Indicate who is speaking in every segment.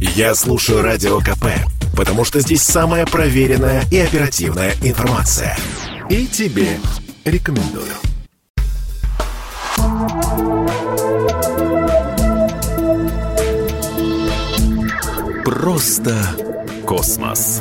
Speaker 1: Я слушаю Радио КП, потому что здесь самая проверенная и оперативная информация. И тебе рекомендую. Просто космос.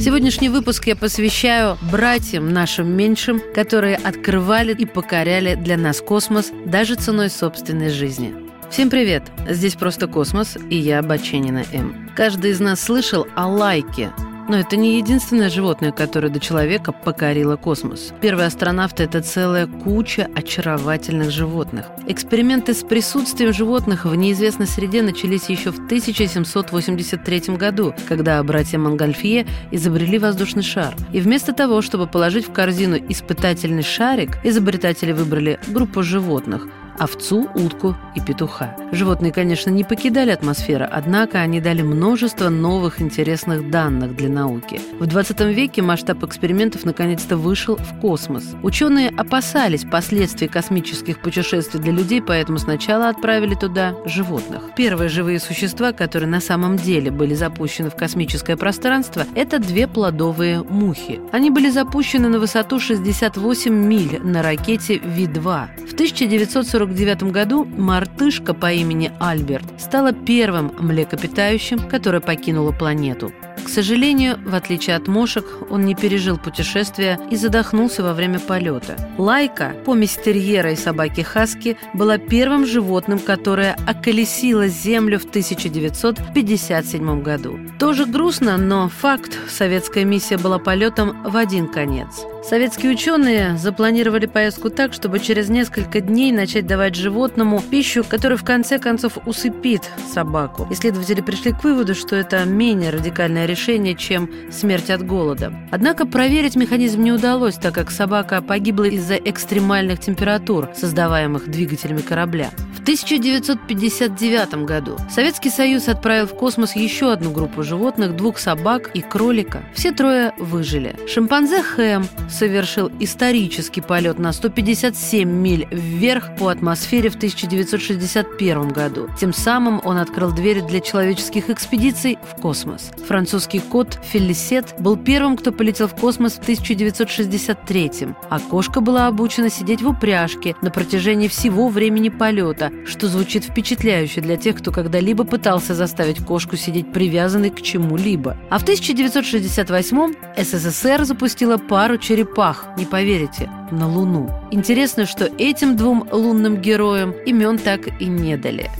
Speaker 2: Сегодняшний выпуск я посвящаю братьям нашим меньшим, которые открывали и покоряли для нас космос даже ценой собственной жизни. Всем привет! Здесь просто космос, и я Баченина М. Каждый из нас слышал о лайке, но это не единственное животное, которое до человека покорило космос. Первые астронавты – это целая куча очаровательных животных. Эксперименты с присутствием животных в неизвестной среде начались еще в 1783 году, когда братья Монгольфье изобрели воздушный шар. И вместо того, чтобы положить в корзину испытательный шарик, изобретатели выбрали группу животных – овцу, утку и петуха. Животные, конечно, не покидали атмосферу, однако они дали множество новых интересных данных для науки. В 20 веке масштаб экспериментов наконец-то вышел в космос. Ученые опасались последствий космических путешествий для людей, поэтому сначала отправили туда животных. Первые живые существа, которые на самом деле были запущены в космическое пространство, это две плодовые мухи. Они были запущены на высоту 68 миль на ракете Ви-2. В 1940 1949 году мартышка по имени Альберт стала первым млекопитающим, которое покинуло планету. К сожалению, в отличие от мошек, он не пережил путешествия и задохнулся во время полета. Лайка, помесь терьера и собаки Хаски, была первым животным, которое околесило Землю в 1957 году. Тоже грустно, но факт, советская миссия была полетом в один конец. Советские ученые запланировали поездку так, чтобы через несколько дней начать давать животному пищу, которая в конце концов усыпит собаку. Исследователи пришли к выводу, что это менее радикальное решение, чем смерть от голода. Однако проверить механизм не удалось, так как собака погибла из-за экстремальных температур, создаваемых двигателями корабля. В 1959 году Советский Союз отправил в космос еще одну группу животных, двух собак и кролика. Все трое выжили. Шимпанзе Хэм совершил исторический полет на 157 миль вверх по атмосфере в 1961 году. Тем самым он открыл двери для человеческих экспедиций в космос. Французский кот Фелисет был первым, кто полетел в космос в 1963 а кошка была обучена сидеть в упряжке на протяжении всего времени полета, что звучит впечатляюще для тех, кто когда-либо пытался заставить кошку сидеть привязанной к чему-либо. А в 1968 СССР запустила пару черепах, не поверите, на Луну. Интересно, что этим двум лунным героям имен так и не дали.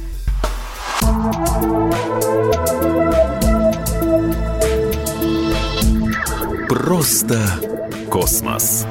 Speaker 1: Просто космос.